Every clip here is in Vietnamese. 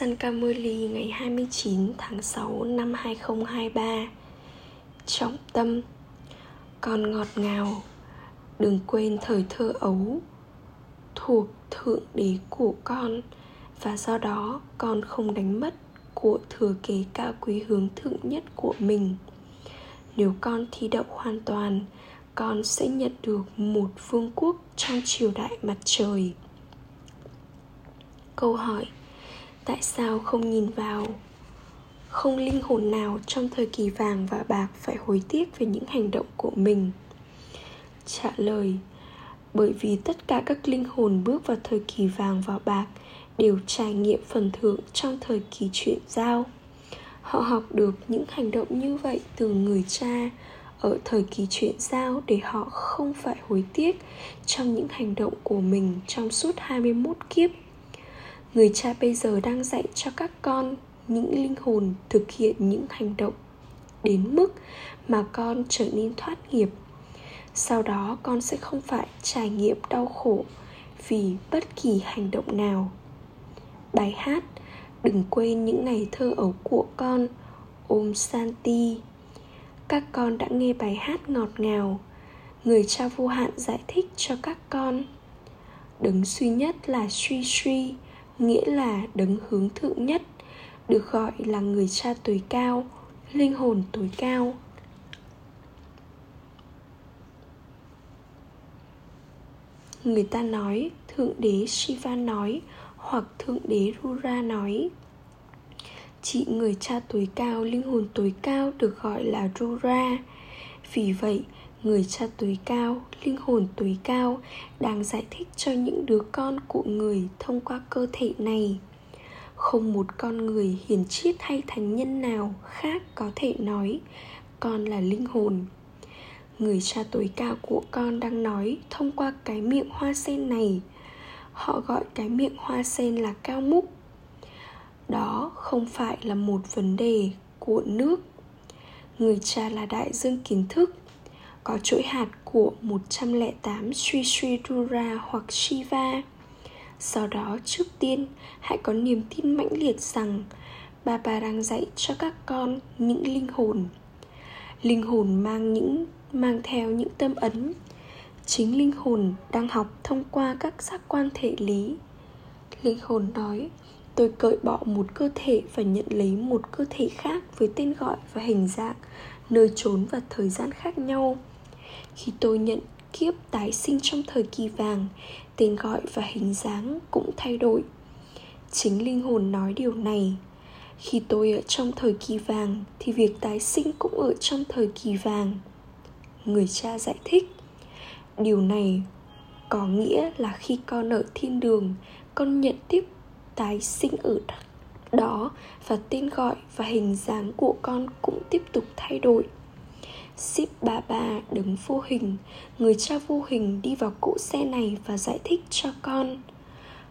San Camoli ngày 29 tháng 6 năm 2023 Trọng tâm, Con ngọt ngào, Đừng quên thời thơ ấu, Thuộc thượng đế của con, Và do đó con không đánh mất của thừa kế cao quý hướng thượng nhất của mình. Nếu con thi đậu hoàn toàn, Con sẽ nhận được một vương quốc trong triều đại mặt trời. Câu hỏi tại sao không nhìn vào? Không linh hồn nào trong thời kỳ vàng và bạc phải hối tiếc về những hành động của mình? Trả lời, bởi vì tất cả các linh hồn bước vào thời kỳ vàng và bạc đều trải nghiệm phần thưởng trong thời kỳ chuyển giao. Họ học được những hành động như vậy từ người cha ở thời kỳ chuyển giao để họ không phải hối tiếc trong những hành động của mình trong suốt 21 kiếp người cha bây giờ đang dạy cho các con những linh hồn thực hiện những hành động đến mức mà con trở nên thoát nghiệp. Sau đó, con sẽ không phải trải nghiệm đau khổ vì bất kỳ hành động nào. Bài hát đừng quên những ngày thơ ấu của con, ôm santi. Các con đã nghe bài hát ngọt ngào. Người cha vô hạn giải thích cho các con. Đứng duy nhất là suy suy nghĩa là đấng hướng thượng nhất, được gọi là người cha tối cao, linh hồn tối cao. Người ta nói, thượng đế shiva nói hoặc thượng đế rura nói, chị người cha tối cao, linh hồn tối cao được gọi là rura. Vì vậy người cha tối cao, linh hồn tối cao, đang giải thích cho những đứa con của người thông qua cơ thể này. Không một con người hiền triết hay thánh nhân nào khác có thể nói, con là linh hồn. Người cha tối cao của con đang nói thông qua cái miệng hoa sen này. Họ gọi cái miệng hoa sen là cao múc. Đó không phải là một vấn đề của nước. Người cha là đại dương kiến thức có chuỗi hạt của 108 Sri Sri Rura hoặc Shiva. Sau đó trước tiên hãy có niềm tin mãnh liệt rằng bà bà đang dạy cho các con những linh hồn. Linh hồn mang những mang theo những tâm ấn. Chính linh hồn đang học thông qua các giác quan thể lý. Linh hồn nói, tôi cởi bỏ một cơ thể và nhận lấy một cơ thể khác với tên gọi và hình dạng nơi trốn và thời gian khác nhau khi tôi nhận kiếp tái sinh trong thời kỳ vàng, tên gọi và hình dáng cũng thay đổi. Chính linh hồn nói điều này. Khi tôi ở trong thời kỳ vàng, thì việc tái sinh cũng ở trong thời kỳ vàng. Người cha giải thích, điều này có nghĩa là khi con ở thiên đường, con nhận tiếp tái sinh ở đó và tên gọi và hình dáng của con cũng tiếp tục thay đổi. Ship bà bà đứng vô hình. Người cha vô hình đi vào cỗ xe này và giải thích cho con.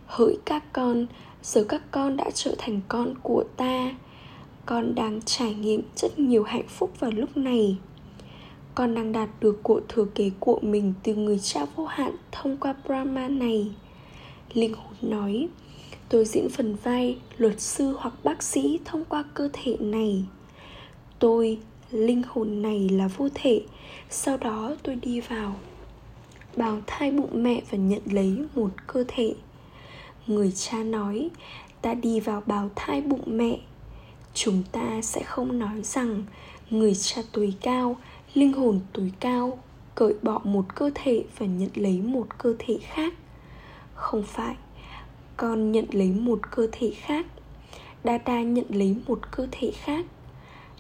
Hỡi các con, giờ các con đã trở thành con của ta. Con đang trải nghiệm rất nhiều hạnh phúc vào lúc này. Con đang đạt được của thừa kế của mình từ người cha vô hạn thông qua Brahma này. Linh hồn nói Tôi diễn phần vai luật sư hoặc bác sĩ thông qua cơ thể này. Tôi linh hồn này là vô thể. Sau đó tôi đi vào. Bào thai bụng mẹ và nhận lấy một cơ thể. Người cha nói, ta đi vào bào thai bụng mẹ. Chúng ta sẽ không nói rằng người cha tối cao, linh hồn tối cao, cởi bỏ một cơ thể và nhận lấy một cơ thể khác. Không phải, con nhận lấy một cơ thể khác. Dada nhận lấy một cơ thể khác.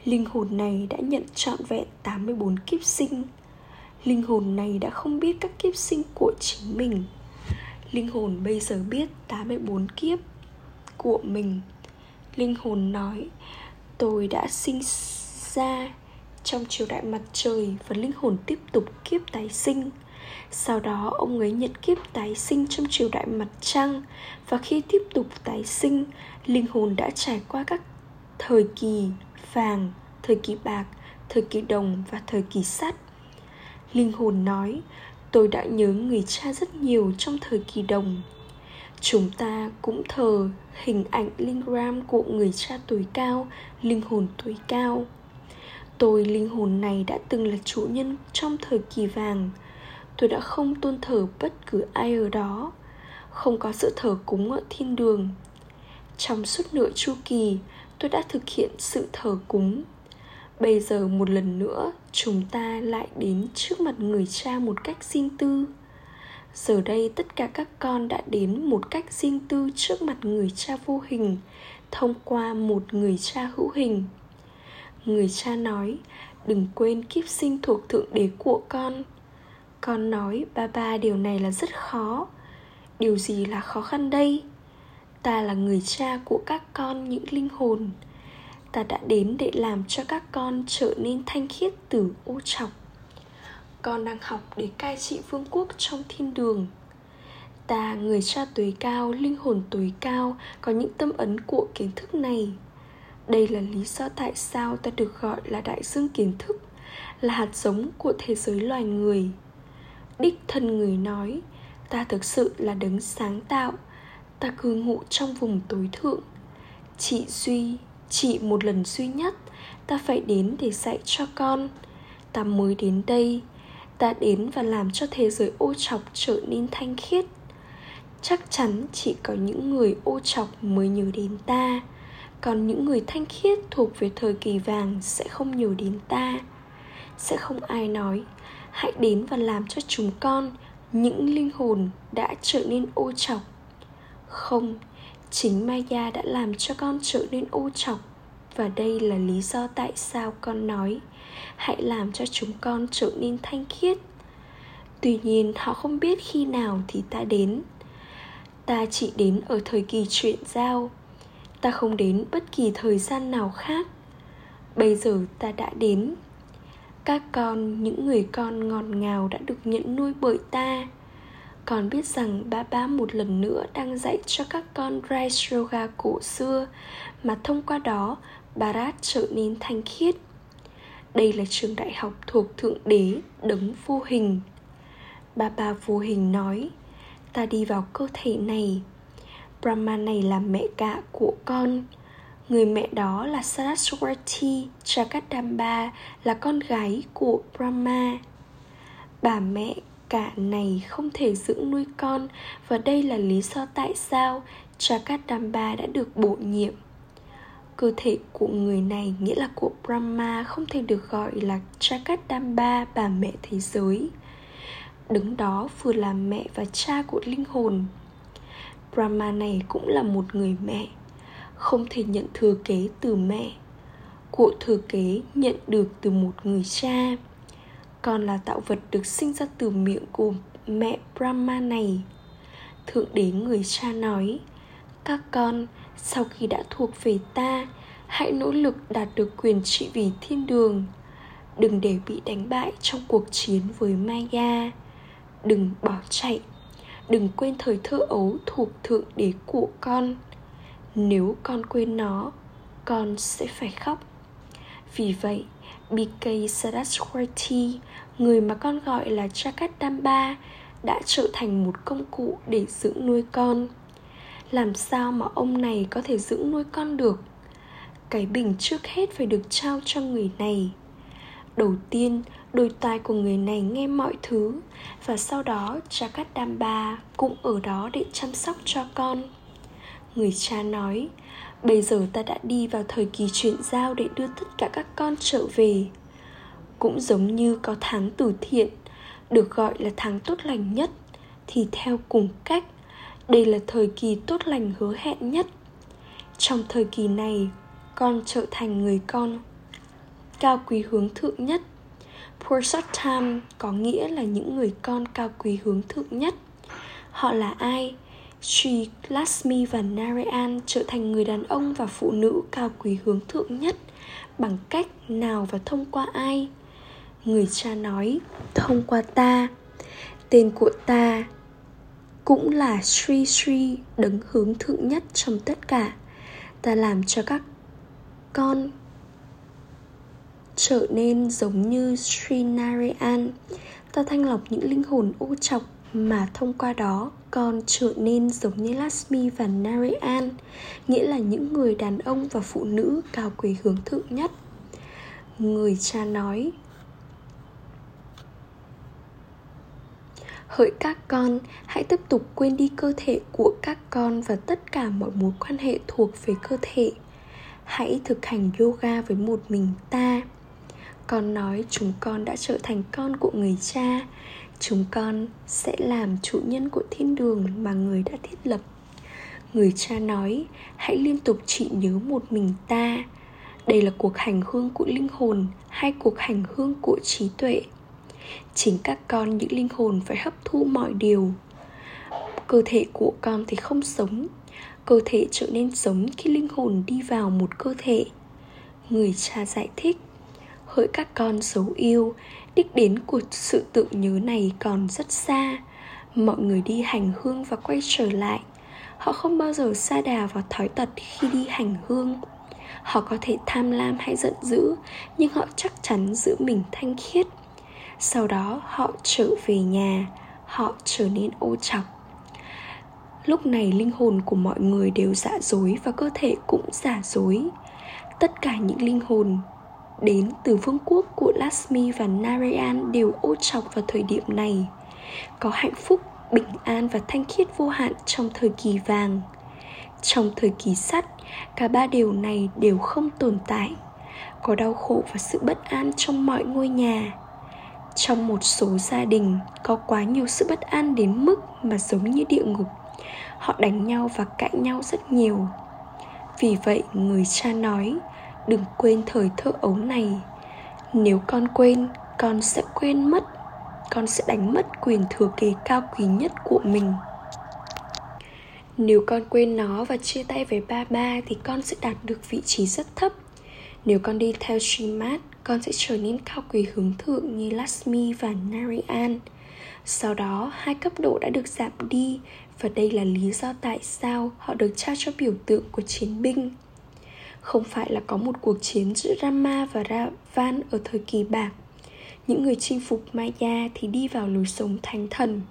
Linh hồn này đã nhận trọn vẹn 84 kiếp sinh. Linh hồn này đã không biết các kiếp sinh của chính mình. Linh hồn bây giờ biết 84 kiếp của mình. Linh hồn nói, Tôi đã sinh ra trong triều đại mặt trời Và linh hồn tiếp tục kiếp tái sinh. Sau đó, ông ấy nhận kiếp tái sinh trong triều đại mặt trăng Và khi tiếp tục tái sinh, Linh hồn đã trải qua các thời kỳ vàng, thời kỳ bạc, thời kỳ đồng và thời kỳ sắt. Linh hồn nói, tôi đã nhớ người cha rất nhiều trong thời kỳ đồng. chúng ta cũng thờ hình ảnh linh ram của người cha tuổi cao linh hồn tuổi cao tôi linh hồn này đã từng là chủ nhân trong thời kỳ vàng tôi đã không tôn thờ bất cứ ai ở đó không có sự thờ cúng ở thiên đường trong suốt nửa chu kỳ tôi đã thực hiện sự thờ cúng. Bây giờ một lần nữa, chúng ta lại đến trước mặt người cha một cách riêng tư. Giờ đây tất cả các con đã đến một cách riêng tư trước mặt người cha vô hình, thông qua một người cha hữu hình. Người cha nói, đừng quên kiếp sinh thuộc thượng đế của con. Con nói, ba ba, điều này là rất khó. Điều gì là khó khăn đây? Ta là người cha của các con những linh hồn. Ta đã đến để làm cho các con trở nên thanh khiết từ ô trọc con đang học để cai trị vương quốc trong thiên đường. Ta, người cha tối cao, linh hồn tối cao, có những tâm ấn của kiến thức này. Đây là lý do tại sao ta được gọi là đại dương kiến thức, là hạt giống của thế giới loài người. Đích thân người nói, ta thực sự là đấng sáng tạo ta cư ngụ trong vùng tối thượng. Chị duy chị một lần duy nhất, ta phải đến để dạy cho con. Ta mới đến đây, ta đến và làm cho thế giới ô trọc trở nên thanh khiết. Chắc chắn chỉ có những người ô trọc mới nhớ đến ta, còn những người thanh khiết thuộc về thời kỳ vàng sẽ không nhớ đến ta. Sẽ không ai nói, hãy đến và làm cho chúng con, những linh hồn đã trở nên ô trọc không, chính maya đã làm cho con trở nên u trọc và đây là lý do tại sao con nói, hãy làm cho chúng con trở nên thanh khiết. Tuy nhiên, họ không biết khi nào thì ta đến. Ta chỉ đến ở thời kỳ chuyển giao. Ta không đến bất kỳ thời gian nào khác. Bây giờ ta đã đến. Các con, những người con ngọt ngào đã được nhận nuôi bởi ta con biết rằng ba ba một lần nữa đang dạy cho các con Rice Yoga cổ xưa mà thông qua đó Bharat trở nên thanh khiết. Đây là trường đại học thuộc Thượng Đế đấng vô hình. Ba ba vô hình nói, ta đi vào cơ thể này. Brahma này là mẹ cả của con. Người mẹ đó là Saraswati Jagadamba là con gái của Brahma. Bà mẹ cả này không thể dưỡng nuôi con và đây là lý do tại sao Chakadamba đã được bổ nhiệm. Cơ thể của người này nghĩa là của Brahma không thể được gọi là Chakadamba bà mẹ thế giới. Đứng đó vừa là mẹ và cha của linh hồn. Brahma này cũng là một người mẹ, không thể nhận thừa kế từ mẹ. Của thừa kế nhận được từ một người cha con là tạo vật được sinh ra từ miệng của mẹ Brahma này. Thượng đế người cha nói, Các con, sau khi đã thuộc về ta, Hãy nỗ lực đạt được quyền trị vì thiên đường. Đừng để bị đánh bại trong cuộc chiến với Maya. Đừng bỏ chạy. Đừng quên thời thơ ấu thuộc thượng đế của con. Nếu con quên nó, Con sẽ phải khóc. Vì vậy BK Saraswati, người mà con gọi là Jagadamba, đã trở thành một công cụ để dưỡng nuôi con. Làm sao mà ông này có thể dưỡng nuôi con được? Cái bình trước hết phải được trao cho người này. Đầu tiên, đôi tai của người này nghe mọi thứ và sau đó Jagadamba cũng ở đó để chăm sóc cho con. Người cha nói, Bây giờ ta đã đi vào thời kỳ chuyển giao để đưa tất cả các con trở về. Cũng giống như có tháng từ thiện Được gọi là tháng tốt lành nhất Thì theo cùng cách Đây là thời kỳ tốt lành hứa hẹn nhất. Trong thời kỳ này Con trở thành người con Cao quý hướng thượng nhất. Purushottam có nghĩa là những người con cao quý hướng thượng nhất. Họ là ai? Sri Lasmi và Narayan trở thành người đàn ông và phụ nữ cao quý hướng thượng nhất bằng cách nào và thông qua ai? Người cha nói, thông qua ta. Tên của ta cũng là Sri Sri đấng hướng thượng nhất trong tất cả. Ta làm cho các con trở nên giống như Sri Narayan. Ta thanh lọc những linh hồn ô trọc mà thông qua đó con trở nên giống như Lasmi và Narayan, nghĩa là những người đàn ông và phụ nữ cao quý hướng thượng nhất. Người cha nói, Hỡi các con, hãy tiếp tục quên đi cơ thể của các con và tất cả mọi mối quan hệ thuộc về cơ thể. Hãy thực hành yoga với một mình ta. Con nói chúng con đã trở thành con của người cha. Chúng con sẽ làm chủ nhân của thiên đường mà người đã thiết lập. Người cha nói, hãy liên tục chỉ nhớ một mình ta. Đây là cuộc hành hương của linh hồn hay cuộc hành hương của trí tuệ chính các con những linh hồn phải hấp thu mọi điều cơ thể của con thì không sống cơ thể trở nên sống khi linh hồn đi vào một cơ thể người cha giải thích hỡi các con xấu yêu đích đến của sự tưởng nhớ này còn rất xa. Mọi người đi hành hương và quay trở lại. Họ không bao giờ xa đà vào thói tật khi đi hành hương. Họ có thể tham lam hay giận dữ, nhưng họ chắc chắn giữ mình thanh khiết. Sau đó, họ trở về nhà. Họ trở nên ô chọc lúc này, linh hồn của mọi người đều giả dối và cơ thể cũng giả dối. Tất cả những linh hồn đến từ vương quốc của Lasmi và Narayan đều ô trọc vào thời điểm này. Có hạnh phúc, bình an và thanh khiết vô hạn trong thời kỳ vàng. Trong thời kỳ sắt, cả ba điều này đều không tồn tại. Có đau khổ và sự bất an trong mọi ngôi nhà. Trong một số gia đình, có quá nhiều sự bất an đến mức mà giống như địa ngục. Họ đánh nhau và cãi nhau rất nhiều. Vì vậy, người cha nói đừng quên thời thơ ấu này nếu con quên con sẽ quên mất con sẽ đánh mất quyền thừa kế cao quý nhất của mình nếu con quên nó và chia tay với ba ba thì con sẽ đạt được vị trí rất thấp nếu con đi theo Srimad con sẽ trở nên cao quý hướng thượng như Lasmi và Narayan. Sau đó, hai cấp độ đã được giảm đi và đây là lý do tại sao họ được trao cho biểu tượng của chiến binh. Không phải là có một cuộc chiến giữa Rama và Ravan ở thời kỳ bạc. Những người chinh phục Maya thì đi vào lối sống thánh thần.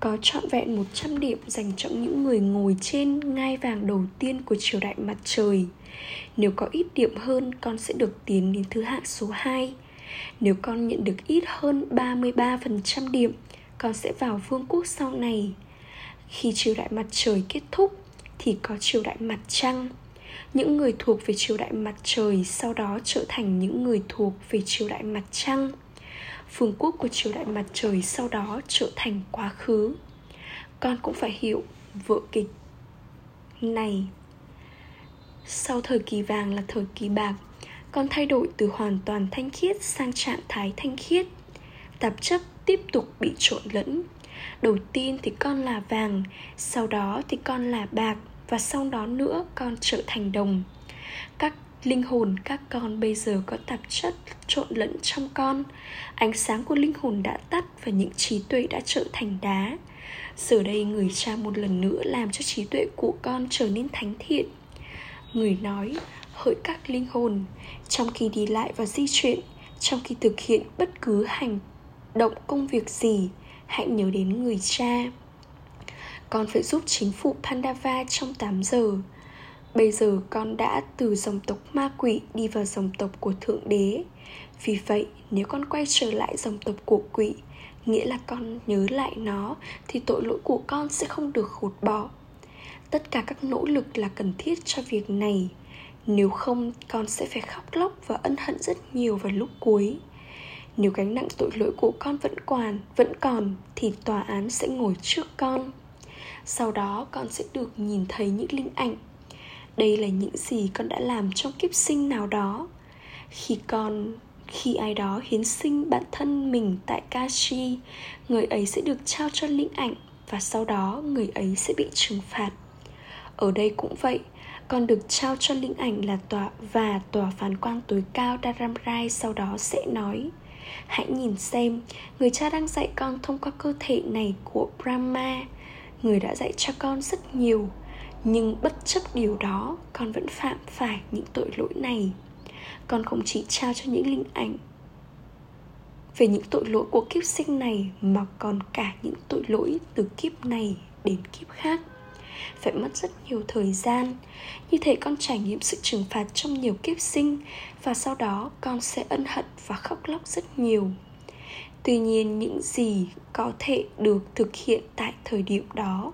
Có trọn vẹn 100 điểm dành cho những người ngồi trên ngai vàng đầu tiên của triều đại mặt trời – nếu có ít điểm hơn, con sẽ được tiến đến thứ hạng số 2. Nếu con nhận được ít hơn 33% điểm, con sẽ vào vương quốc sau này. Khi triều đại mặt trời kết thúc, thì có triều đại mặt trăng. Những người thuộc về triều đại mặt trời sau đó trở thành những người thuộc về triều đại mặt trăng. phương quốc của triều đại mặt trời sau đó trở thành quá khứ. Con cũng phải hiểu vở kịch này sau thời kỳ vàng là thời kỳ bạc, Con thay đổi từ hoàn toàn thanh khiết sang trạng thái thanh khiết Tạp chất tiếp tục bị trộn lẫn Đầu tiên thì con là vàng, Sau đó thì con là bạc và sau đó nữa con trở thành đồng. Các linh hồn các con bây giờ có tạp chất trộn lẫn trong con. Ánh sáng của linh hồn đã tắt Và những trí tuệ đã trở thành đá. Giờ đây người cha một lần nữa làm cho trí tuệ của con trở nên thánh thiện. Người nói, hỡi các linh hồn, Trong khi đi lại và di chuyển, Trong khi thực hiện bất cứ hành động công việc gì, Hãy nhớ đến người cha. Con phải giúp chính phủ Pandava trong 8 giờ. Bây giờ con đã từ dòng tộc ma quỷ đi vào dòng tộc của Thượng Đế. Vì vậy, nếu con quay trở lại dòng tộc của quỷ, Nghĩa là con nhớ lại nó, Thì tội lỗi của con sẽ không được khột bỏ. Tất cả các nỗ lực là cần thiết cho việc này. Nếu không, con sẽ phải khóc lóc và ân hận rất nhiều vào lúc cuối. Nếu gánh nặng tội lỗi của con vẫn còn vẫn còn, thì tòa án sẽ ngồi trước con sau đó con sẽ được nhìn thấy những linh ảnh. Đây là những gì con đã làm trong kiếp sinh nào đó. Khi con khi ai đó hiến sinh bản thân mình tại Kashi, người ấy sẽ được trao cho linh ảnh và sau đó người ấy sẽ bị trừng phạt. Ở đây cũng vậy con được trao cho linh ảnh là tòa và tòa phán quan tối cao Dharamrai sau đó sẽ nói Hãy nhìn xem, người cha đang dạy con thông qua cơ thể này của Brahma Người đã dạy cho con rất nhiều Nhưng bất chấp điều đó, con vẫn phạm phải những tội lỗi này. Con không chỉ trao cho những linh ảnh về những tội lỗi của kiếp sinh này mà còn cả những tội lỗi từ kiếp này đến kiếp khác. Phải mất rất nhiều thời gian. Như thể con trải nghiệm sự trừng phạt trong nhiều kiếp sinh và sau đó con sẽ ân hận và khóc lóc rất nhiều tuy nhiên, những gì có thể được thực hiện tại thời điểm đó?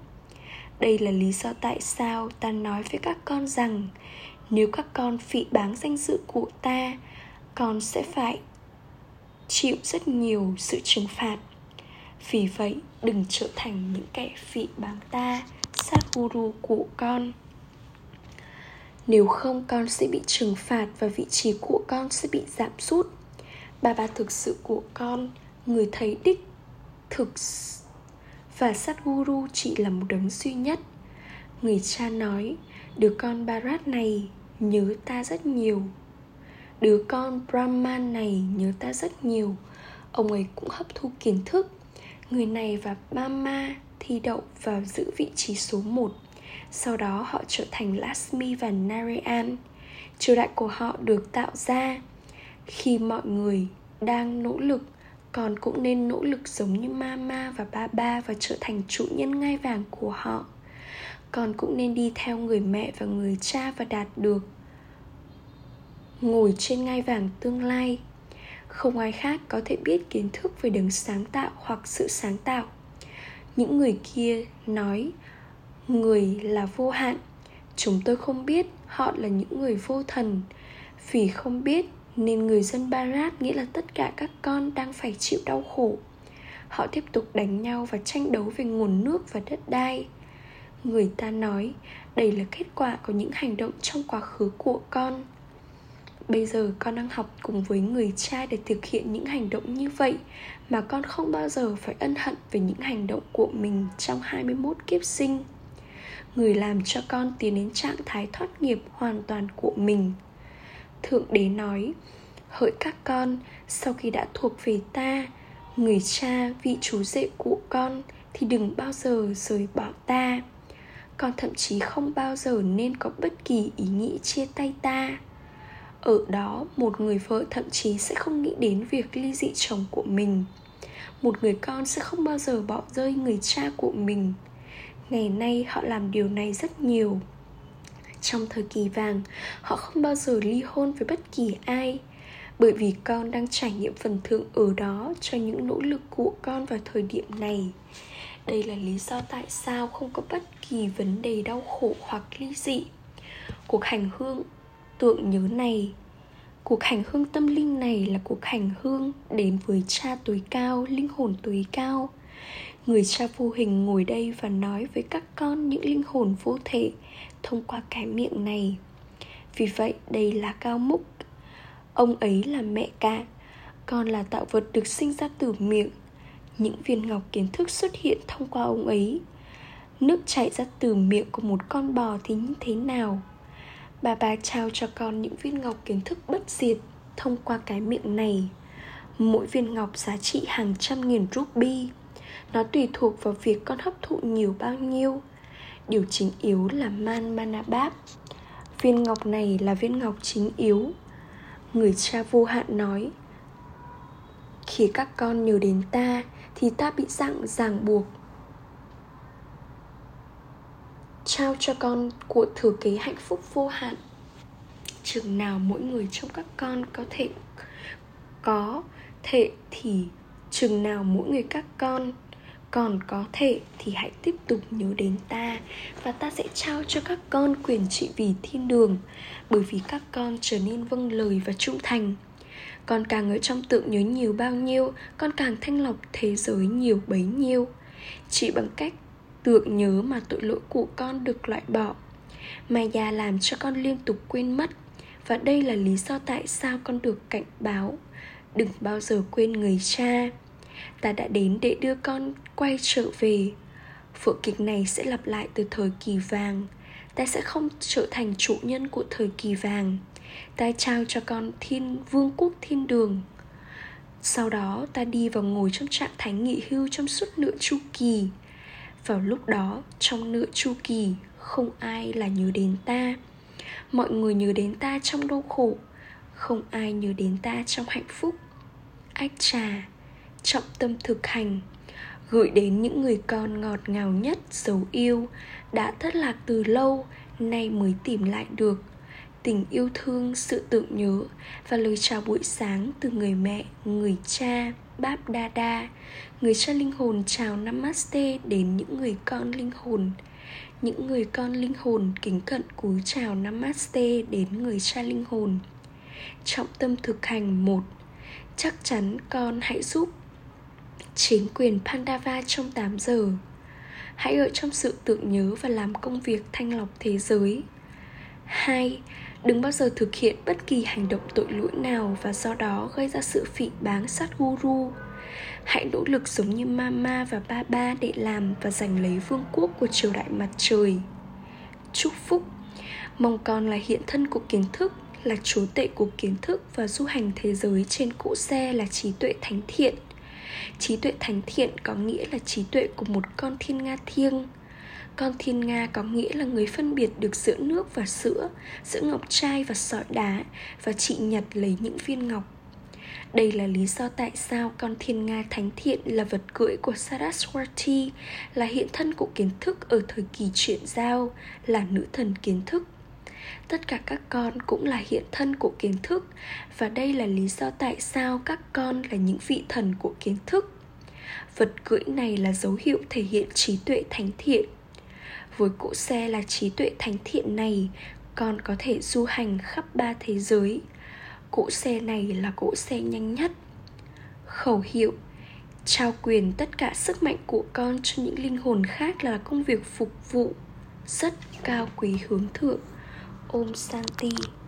Đây là lý do tại sao ta nói với các con rằng, nếu các con phỉ báng danh dự của ta, con sẽ phải chịu rất nhiều sự trừng phạt. Vì vậy, đừng trở thành những kẻ phỉ báng ta sát guru của con. Nếu không, con sẽ bị trừng phạt và vị trí của con sẽ bị giảm sút. Bà bà thực sự của con người thầy đích thực và sát guru chỉ là một đấng duy nhất. Người cha nói, đứa con Bharat này nhớ ta rất nhiều. Đứa con brahman này nhớ ta rất nhiều. Ông ấy cũng hấp thu kiến thức. Người này và mama thi đậu vào giữ vị trí số 1 Sau đó họ trở thành Lasmi và Narayan. Triều đại của họ được tạo ra Khi mọi người đang nỗ lực con cũng nên nỗ lực giống như Mama và Baba Và trở thành chủ nhân ngai vàng của họ. Con cũng nên đi theo người mẹ và người cha Và đạt được. Ngồi trên ngai vàng tương lai. Không ai khác có thể biết kiến thức về đấng sáng tạo hoặc sự sáng tạo. Những người kia nói, người là vô hạn. Chúng tôi không biết họ là những người vô thần, vì không biết nên người dân barat nghĩ là tất cả các con đang phải chịu đau khổ. Họ tiếp tục đánh nhau và tranh đấu về nguồn nước và đất đai. Người ta nói, đây là kết quả của những hành động trong quá khứ của con. Bây giờ con đang học cùng với người cha để thực hiện những hành động như vậy Mà con không bao giờ phải ân hận về những hành động của mình trong 21 kiếp sinh. Người làm cho con tiến đến trạng thái thoát nghiệp hoàn toàn của mình. Thượng đế nói Hỡi các con, sau khi đã thuộc về ta Người cha, vị chú rể của con Thì đừng bao giờ rời bỏ ta. Con thậm chí không bao giờ nên có bất kỳ ý nghĩ chia tay ta. Ở đó một người vợ thậm chí sẽ không nghĩ đến việc ly dị chồng của mình. Một người con sẽ không bao giờ bỏ rơi người cha của mình. Ngày nay họ làm điều này rất nhiều trong thời kỳ vàng, họ không bao giờ ly hôn với bất kỳ ai, bởi vì con đang trải nghiệm phần thưởng ở đó cho những nỗ lực của con vào thời điểm này. Đây là lý do tại sao không có bất kỳ vấn đề đau khổ hoặc ly dị. Cuộc hành hương tượng nhớ này. Cuộc hành hương tâm linh này là cuộc hành hương đến với cha tối cao, linh hồn tối cao người cha vô hình ngồi đây và nói với các con những linh hồn vô thể thông qua cái miệng này. Vì vậy, đây là cao múc. Ông ấy là mẹ cả. Con là tạo vật được sinh ra từ miệng. Những viên ngọc kiến thức xuất hiện thông qua ông ấy. Nước chảy ra từ miệng của một con bò thì như thế nào? Bà bà trao cho con những viên ngọc kiến thức bất diệt thông qua cái miệng này. Mỗi viên ngọc giá trị hàng trăm nghìn ruby. Nó tùy thuộc vào việc con hấp thụ nhiều bao nhiêu. Điều chính yếu là man manabab Viên ngọc này là viên ngọc chính yếu. Người cha vô hạn nói, Khi các con nhớ đến ta, Thì ta bị dạng ràng buộc. Trao cho con của thừa kế hạnh phúc vô hạn. Chừng nào mỗi người trong các con có thể có thể thì chừng nào mỗi người các con còn có thể thì hãy tiếp tục nhớ đến ta và ta sẽ trao cho các con quyền trị vì thiên đường, bởi vì các con trở nên vâng lời và trung thành. Con càng ở trong tượng nhớ nhiều bao nhiêu, con càng thanh lọc thế giới nhiều bấy nhiêu. Chỉ bằng cách Tưởng nhớ mà tội lỗi của con được loại bỏ Maya làm cho con liên tục quên mất. Và đây là lý do tại sao con được cảnh báo, Đừng bao giờ quên người cha. Ta đã đến để đưa con quay trở về. Vở kịch này sẽ lặp lại từ thời kỳ vàng. Ta sẽ không trở thành chủ nhân của thời kỳ vàng. Ta trao cho con thiên, vương quốc thiên đường. Sau đó, ta đi vào ngồi trong trạng thái nghỉ hưu trong suốt nửa chu kỳ. Vào lúc đó, trong nửa chu kỳ, không ai là nhớ đến ta. Mọi người nhớ đến ta trong đau khổ. Không ai nhớ đến ta trong hạnh phúc. Ách trà trọng tâm thực hành, gửi đến những người con ngọt ngào nhất, dấu yêu, đã thất lạc từ lâu, nay mới tìm lại được. Tình yêu thương, sự tưởng nhớ và lời chào buổi sáng từ người mẹ, người cha, báp đa đa, người cha linh hồn chào namaste đến những người con linh hồn. Những người con linh hồn kính cận cúi chào namaste đến người cha linh hồn. Trọng tâm thực hành một, chắc chắn con hãy giúp chính quyền Pandava trong 8 giờ. Hãy ở trong sự tưởng nhớ và làm công việc thanh lọc thế giới. 2. Đừng bao giờ thực hiện bất kỳ hành động tội lỗi nào và do đó gây ra sự phỉ báng sát guru. Hãy nỗ lực giống như Mama và Baba để làm và giành lấy vương quốc của triều đại mặt trời. Chúc phúc Mong con là hiện thân của kiến thức, là chúa tệ của kiến thức và du hành thế giới trên cỗ xe là trí tuệ thánh thiện trí tuệ thánh thiện có nghĩa là trí tuệ của một con thiên nga thiêng. Con thiên nga có nghĩa là người phân biệt được giữa nước và sữa giữa ngọc trai và sỏi đá và chị nhật lấy những viên ngọc. Đây là lý do tại sao con thiên nga thánh thiện là vật cưỡi của Saraswati, là hiện thân của kiến thức ở thời kỳ chuyển giao, là nữ thần kiến thức tất cả các con cũng là hiện thân của kiến thức. Và đây là lý do tại sao các con là những vị thần của kiến thức. Vật cưỡi này là dấu hiệu thể hiện trí tuệ thánh thiện. Với cỗ xe là trí tuệ thánh thiện này, con có thể du hành khắp ba thế giới. Cỗ xe này là cỗ xe nhanh nhất. Khẩu hiệu, trao quyền tất cả sức mạnh của con cho những linh hồn khác là công việc phục vụ rất cao quý hướng thượng. Om Santi